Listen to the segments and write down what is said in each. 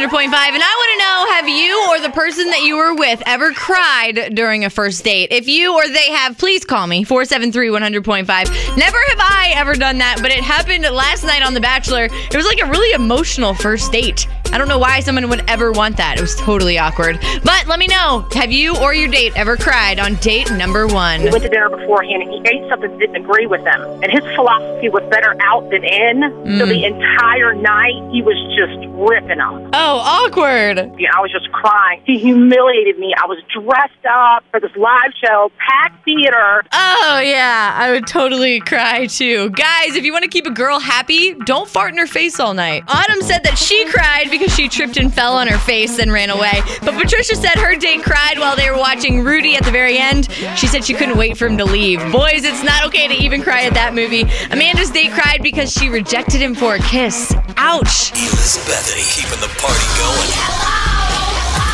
100.5. And I want to know have you or the person that you were with ever cried during a first date? If you or they have, please call me 473 100.5. Never have I ever done that, but it happened last night on The Bachelor. It was like a really emotional first date. I don't know why someone would ever want that. It was totally awkward. But let me know have you or your date ever cried on date number one? We went to dinner beforehand and he ate something that didn't agree with him. And his philosophy was better out than in. So the mm. entire night he was just ripping them. Oh, awkward. Yeah, I was just crying. He humiliated me. I was dressed up for this live show, packed theater. Oh, yeah. I would totally cry too. Guys, if you want to keep a girl happy, don't fart in her face all night. Autumn said that she cried because she tripped and fell on her face and ran away. But Patricia said her date cried while they were watching Rudy at the very end. She said she couldn't wait for him to leave. Boys, it's not okay to even cry at that movie. Amanda's date cried because she rejected him for a kiss. Ouch. Bethany keeping the party going.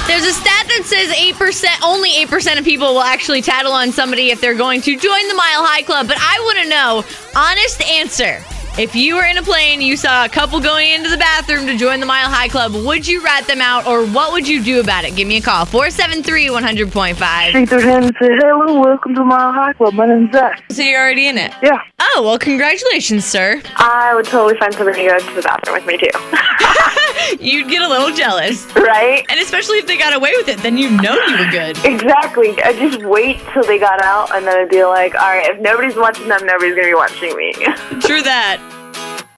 There's a stat that says 8%, only 8% of people will actually tattle on somebody if they're going to join the Mile High Club. But I want to know, honest answer. If you were in a plane, you saw a couple going into the bathroom to join the Mile High Club, would you rat them out or what would you do about it? Give me a call. 473 100.5. Shake their hand and say, hello, welcome to Mile high club. My name's Zach. So you're already in it? Yeah. Oh, well, congratulations, sir. I would totally find somebody to go to the bathroom with me, too. You'd get a little jealous. right? And especially if they got away with it, then you know you were good. Exactly. I'd just wait till they got out, and then I'd be like, all right, if nobody's watching them, nobody's going to be watching me. True that.